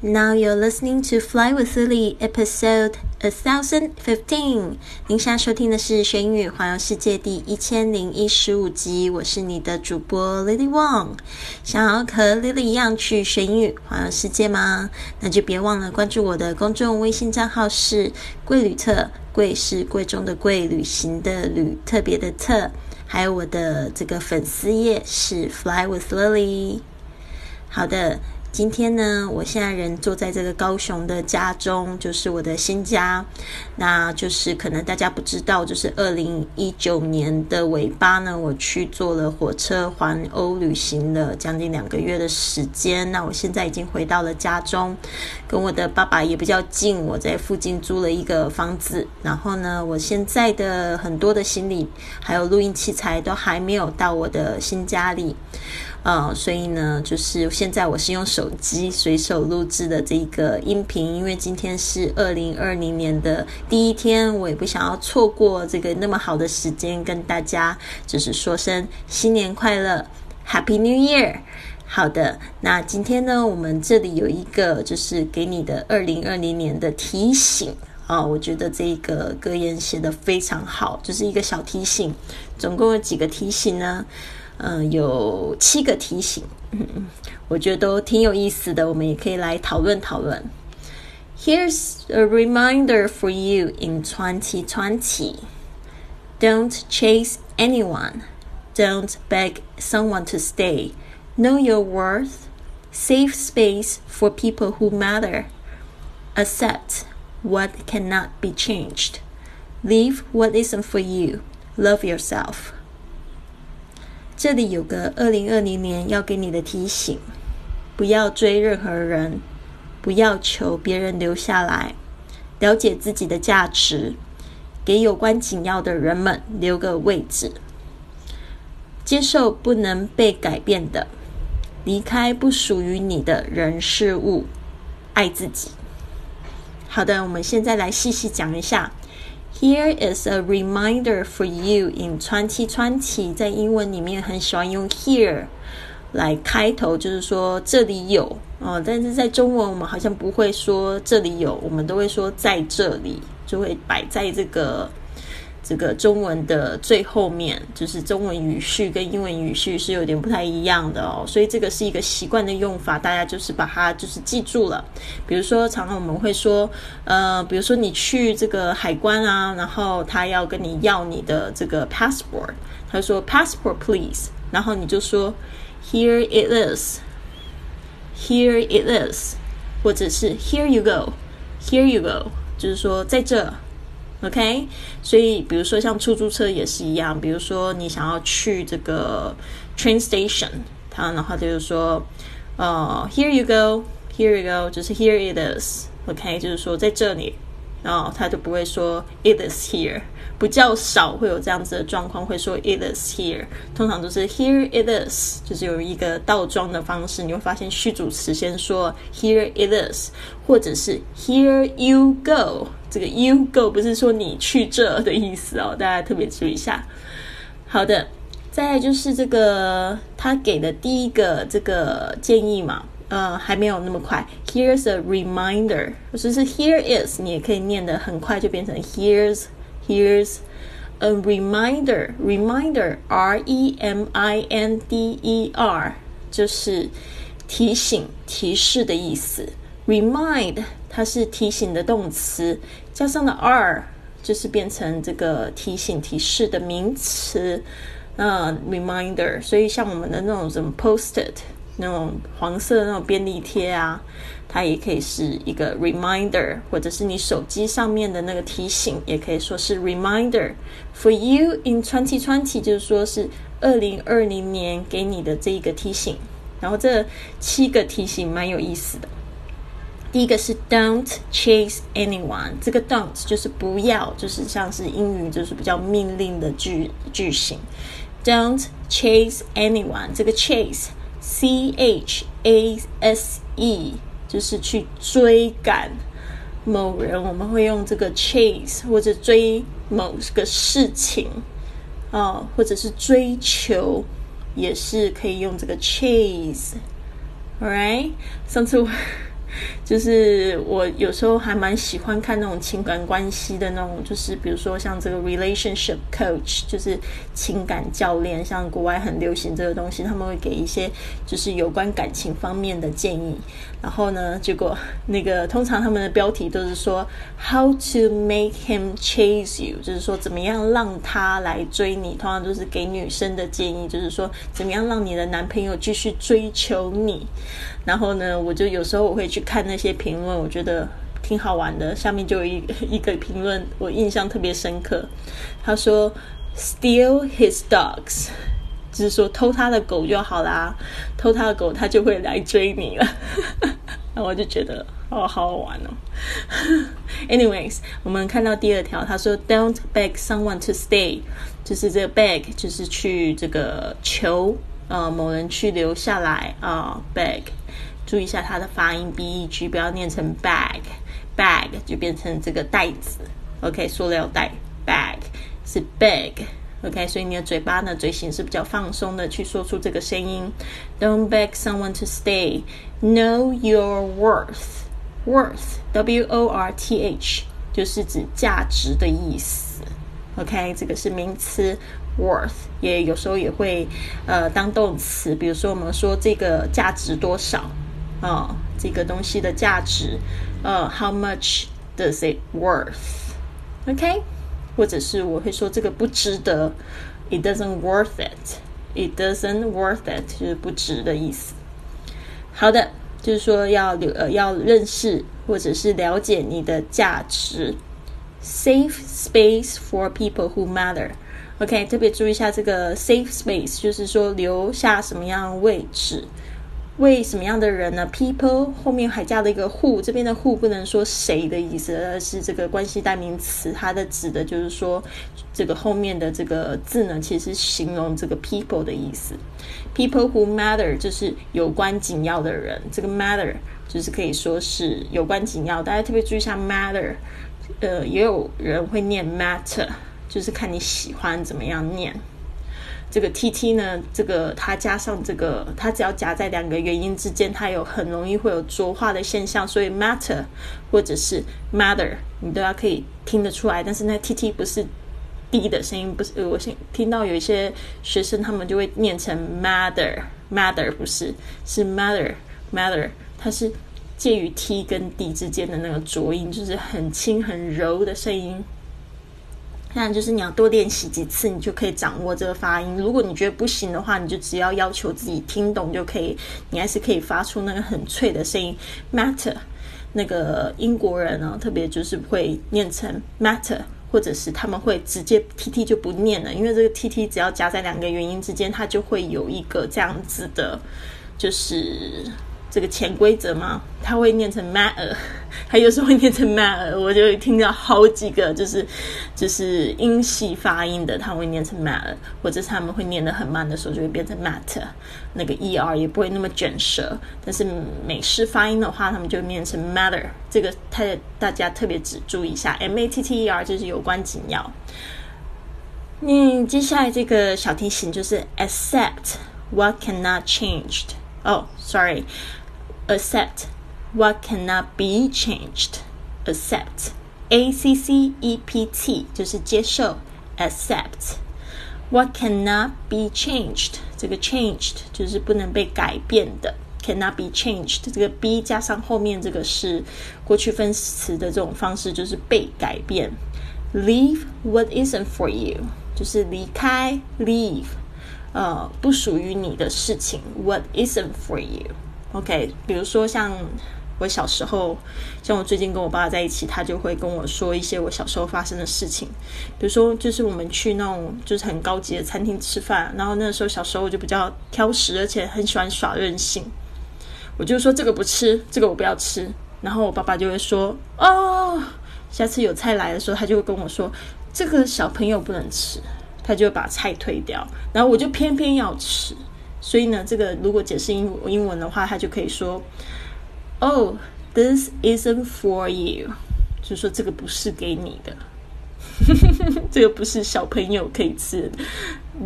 Now you're listening to Fly with Lily, episode a thousand fifteen。您现在收听的是《学英语环游世界》第一千零一十五集。我是你的主播 Lily Wong。想要和 Lily 一样去学英语环游世界吗？那就别忘了关注我的公众微信账号是“贵旅特”，贵是贵重的贵，旅行的旅，特别的特。还有我的这个粉丝页是 Fly with Lily。好的。今天呢，我现在人坐在这个高雄的家中，就是我的新家。那就是可能大家不知道，就是二零一九年的尾巴呢，我去坐了火车环欧旅行了将近两个月的时间。那我现在已经回到了家中，跟我的爸爸也比较近。我在附近租了一个房子。然后呢，我现在的很多的行李还有录音器材都还没有到我的新家里。呃，所以呢，就是现在我是用手机随手录制的这个音频，因为今天是二零二零年的第一天，我也不想要错过这个那么好的时间，跟大家就是说声新年快乐，Happy New Year。好的，那今天呢，我们这里有一个就是给你的二零二零年的提醒啊，我觉得这个格言写的非常好，就是一个小提醒，总共有几个提醒呢？嗯，有七个提醒，我觉得都挺有意思的，我们也可以来讨论讨论。Here's a reminder for you in 2020: Don't chase anyone. Don't beg someone to stay. Know your worth. Save space for people who matter. Accept what cannot be changed. Leave what isn't for you. Love yourself. 这里有个二零二零年要给你的提醒：不要追任何人，不要求别人留下来，了解自己的价值，给有关紧要的人们留个位置，接受不能被改变的，离开不属于你的人事物，爱自己。好的，我们现在来细细讲一下。Here is a reminder for you in 2020。在英文里面很喜欢用 here 来开头，就是说这里有哦。但是在中文我们好像不会说这里有，我们都会说在这里，就会摆在这个。这个中文的最后面，就是中文语序跟英文语序是有点不太一样的哦，所以这个是一个习惯的用法，大家就是把它就是记住了。比如说，常常我们会说，呃，比如说你去这个海关啊，然后他要跟你要你的这个 passport，他说 passport please，然后你就说 here it is，here it is，或者是 here you go，here you go，就是说在这。OK，所以比如说像出租车也是一样，比如说你想要去这个 train station，它然后就是说，呃，Here you go，Here you go，就是 Here it is，OK，就是说在这里，然后他就不会说 It is here，不较少会有这样子的状况，会说 It is here，通常都是 Here it is，就是有一个倒装的方式，你会发现虚主词先说 Here it is，或者是 Here you go。这个 you go 不是说你去这的意思哦，大家特别注意一下。好的，再就是这个他给的第一个这个建议嘛，呃，还没有那么快。Here's a reminder，或者是 here is，你也可以念的很快，就变成 here's here's a reminder，reminder，r e m i n d e r，就是提醒、提示的意思。Remind 它是提醒的动词，加上了 r 就是变成这个提醒、提示的名词。呃，reminder，所以像我们的那种什么 posted 那种黄色的那种便利贴啊，它也可以是一个 reminder，或者是你手机上面的那个提醒，也可以说是 reminder。For you in twenty twenty，就是说是二零二零年给你的这一个提醒。然后这七个提醒蛮有意思的。第一个是 Don't chase anyone，这个 Don't 就是不要，就是像是英语就是比较命令的句句型。Don't chase anyone，这个 chase C H A S E 就是去追赶某人，我们会用这个 chase，或者追某个事情啊，或者是追求，也是可以用这个 chase。Alright，上次我。就是我有时候还蛮喜欢看那种情感关系的那种，就是比如说像这个 relationship coach，就是情感教练，像国外很流行这个东西，他们会给一些就是有关感情方面的建议。然后呢，结果那个通常他们的标题都是说 how to make him chase you，就是说怎么样让他来追你。通常都是给女生的建议，就是说怎么样让你的男朋友继续追求你。然后呢，我就有时候我会去看那一些评论，我觉得挺好玩的。下面就有一 一个评论，我印象特别深刻。他说：“Steal his dogs。”就是说偷他的狗就好啦，偷他的狗，他就会来追你了。那我就觉得哦，好好玩哦。Anyways，我们看到第二条，他说 "Don't beg someone to stay"，就是这个 beg 就是去这个求呃某人去留下来啊。beg，注意一下它的发音 b e g，不要念成 bag，bag 就变成这个袋子。OK，塑料袋 bag 是 beg。OK，所以你的嘴巴呢，嘴型是比较放松的，去说出这个声音。Don't beg someone to stay. Know your worth. Worth, W-O-R-T-H，就是指价值的意思。OK，这个是名词。Worth 也有时候也会呃当动词，比如说我们说这个价值多少啊，这个东西的价值，呃，How much does it worth？OK。或者是我会说这个不值得，it doesn't worth it，it doesn't worth it 就是不值的意思。好的，就是说要留呃要认识或者是了解你的价值。，Safe space for people who matter。OK，特别注意一下这个 safe space，就是说留下什么样位置。为什么样的人呢？People 后面还加了一个 who，这边的 who 不能说谁的意思，而是这个关系代名词，它的指的就是说这个后面的这个字呢，其实形容这个 people 的意思。People who matter 就是有关紧要的人，这个 matter 就是可以说是有关紧要。大家特别注意一下 matter，呃，也有人会念 matter，就是看你喜欢怎么样念。这个 T T 呢，这个它加上这个，它只要夹在两个元音之间，它有很容易会有浊化的现象，所以 matter 或者是 matter 你都要可以听得出来。但是那 T T 不是 D 的声音，不是我听听到有一些学生他们就会念成 mother，mother 不是是 mother，mother 它是介于 T 跟 D 之间的那个浊音，就是很轻很柔的声音。那就是你要多练习几次，你就可以掌握这个发音。如果你觉得不行的话，你就只要要求自己听懂就可以，你还是可以发出那个很脆的声音。Matter，那个英国人呢，特别就是会念成 matter，或者是他们会直接 T T 就不念了，因为这个 T T 只要夹在两个元音之间，它就会有一个这样子的，就是。这个潜规则吗？他会念成 matter，他 有时候会念成 matter，我就听到好几个，就是就是英系发音的，他会念成 matter，或者是他们会念得很慢的时候，就会变成 matter，那个 er 也不会那么卷舌。但是美式发音的话，他们就念成 matter，这个他大家特别只注意一下，m a t t e r 就是有关紧要。嗯，接下来这个小提醒就是 accept what cannot changed。哦，sorry。accept what cannot be changed. accept a c c e p t 就是接受 accept what cannot be changed 这个 changed 就是不能被改变的 cannot be changed 这个 be 加上后面这个是过去分词的这种方式就是被改变 leave what isn't for you 就是离开 leave 呃不属于你的事情 what isn't for you OK，比如说像我小时候，像我最近跟我爸爸在一起，他就会跟我说一些我小时候发生的事情。比如说，就是我们去那种就是很高级的餐厅吃饭，然后那时候小时候我就比较挑食，而且很喜欢耍任性。我就说这个不吃，这个我不要吃。然后我爸爸就会说：“哦，下次有菜来的时候，他就会跟我说这个小朋友不能吃，他就把菜推掉。然后我就偏偏要吃。”所以呢，这个如果解释英英文的话，他就可以说：“Oh, this isn't for you。”就是说这个不是给你的，这个不是小朋友可以吃的。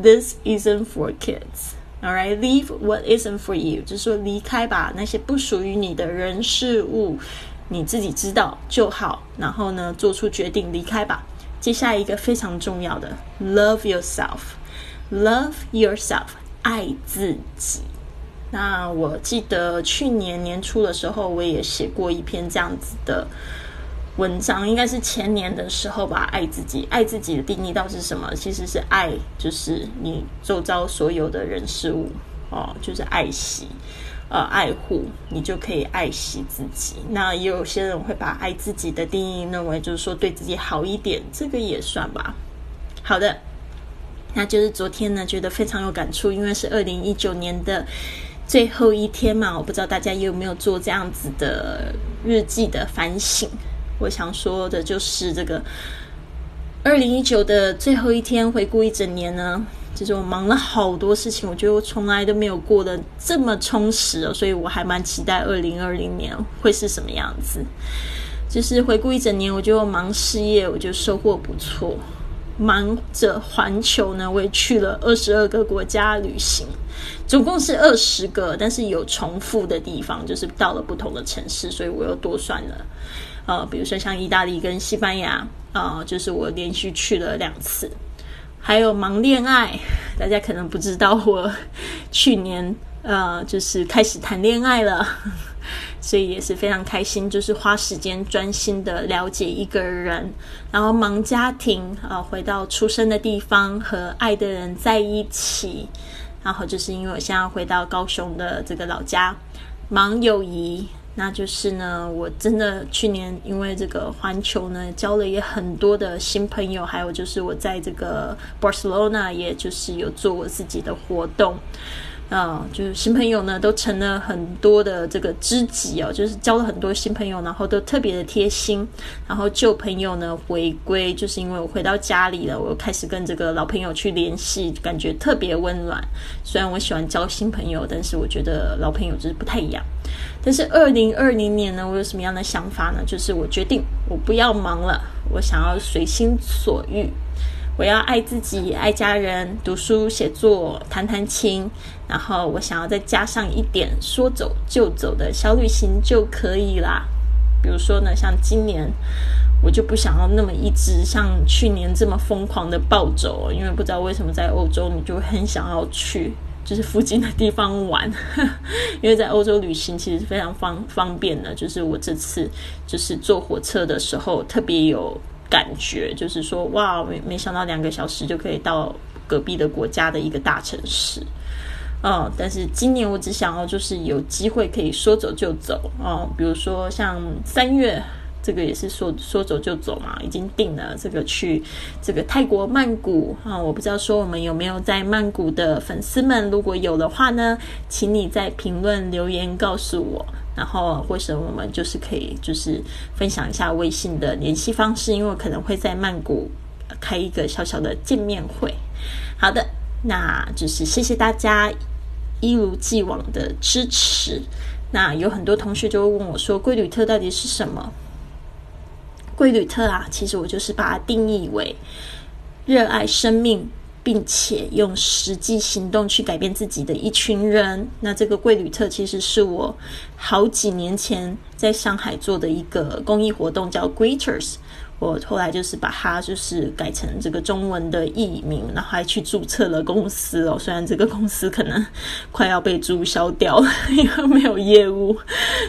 This isn't for kids。All right, leave what isn't for you，就是说离开吧，那些不属于你的人事物，你自己知道就好。然后呢，做出决定离开吧。接下来一个非常重要的，love yourself，love yourself，爱自己。那我记得去年年初的时候，我也写过一篇这样子的。文章应该是前年的时候吧。爱自己，爱自己的定义到底是什么？其实是爱，就是你周遭所有的人事物哦，就是爱惜，呃，爱护，你就可以爱惜自己。那也有些人会把爱自己的定义认为就是说对自己好一点，这个也算吧。好的，那就是昨天呢，觉得非常有感触，因为是二零一九年的最后一天嘛。我不知道大家有没有做这样子的日记的反省。我想说的就是这个二零一九的最后一天，回顾一整年呢，就是我忙了好多事情，我觉得我从来都没有过得这么充实哦，所以我还蛮期待二零二零年会是什么样子。就是回顾一整年，我觉得我忙事业，我觉得收获不错。忙着环球呢，我也去了二十二个国家旅行，总共是二十个，但是有重复的地方，就是到了不同的城市，所以我又多算了。呃，比如说像意大利跟西班牙，啊，就是我连续去了两次。还有忙恋爱，大家可能不知道，我去年呃，就是开始谈恋爱了，所以也是非常开心，就是花时间专心的了解一个人，然后忙家庭，啊，回到出生的地方和爱的人在一起，然后就是因为我现在回到高雄的这个老家，忙友谊。那就是呢，我真的去年因为这个环球呢，交了也很多的新朋友，还有就是我在这个 Barcelona，也就是有做我自己的活动。啊，就是新朋友呢，都成了很多的这个知己哦，就是交了很多新朋友，然后都特别的贴心。然后旧朋友呢回归，就是因为我回到家里了，我又开始跟这个老朋友去联系，感觉特别温暖。虽然我喜欢交新朋友，但是我觉得老朋友就是不太一样。但是二零二零年呢，我有什么样的想法呢？就是我决定我不要忙了，我想要随心所欲。我要爱自己，爱家人，读书、写作、弹弹琴，然后我想要再加上一点说走就走的小旅行就可以啦。比如说呢，像今年我就不想要那么一直像去年这么疯狂的暴走，因为不知道为什么在欧洲你就很想要去就是附近的地方玩，因为在欧洲旅行其实是非常方方便的。就是我这次就是坐火车的时候特别有。感觉就是说，哇，没没想到两个小时就可以到隔壁的国家的一个大城市，嗯，但是今年我只想要就是有机会可以说走就走。哦，比如说像三月这个也是说说走就走嘛，已经定了这个去这个泰国曼谷啊，我不知道说我们有没有在曼谷的粉丝们，如果有的话呢，请你在评论留言告诉我。然后或者我们就是可以就是分享一下微信的联系方式，因为可能会在曼谷开一个小小的见面会。好的，那就是谢谢大家一如既往的支持。那有很多同学就会问我说：“贵旅特到底是什么？”贵旅特啊，其实我就是把它定义为热爱生命。并且用实际行动去改变自己的一群人。那这个贵旅特其实是我好几年前在上海做的一个公益活动，叫 Greeters。我后来就是把它就是改成这个中文的译名，然后还去注册了公司哦。虽然这个公司可能快要被注销掉了，因为没有业务。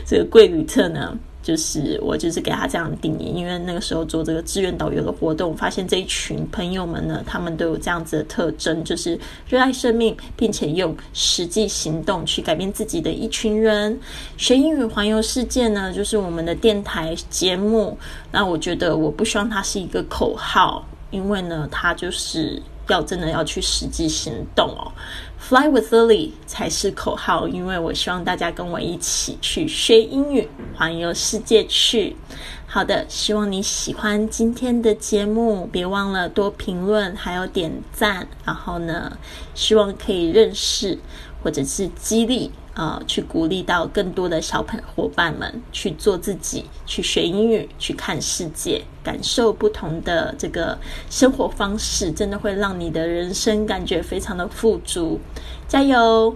这个贵旅特呢？就是我就是给他这样定义，因为那个时候做这个志愿导游的活动，发现这一群朋友们呢，他们都有这样子的特征，就是热爱生命，并且用实际行动去改变自己的一群人。学英语环游世界呢，就是我们的电台节目。那我觉得我不希望它是一个口号，因为呢，它就是要真的要去实际行动哦。Fly with Lily 才是口号，因为我希望大家跟我一起去学英语，环游世界去。好的，希望你喜欢今天的节目，别忘了多评论，还有点赞。然后呢，希望可以认识或者是激励呃，去鼓励到更多的小朋伙伴们去做自己，去学英语，去看世界，感受不同的这个生活方式，真的会让你的人生感觉非常的富足。加油！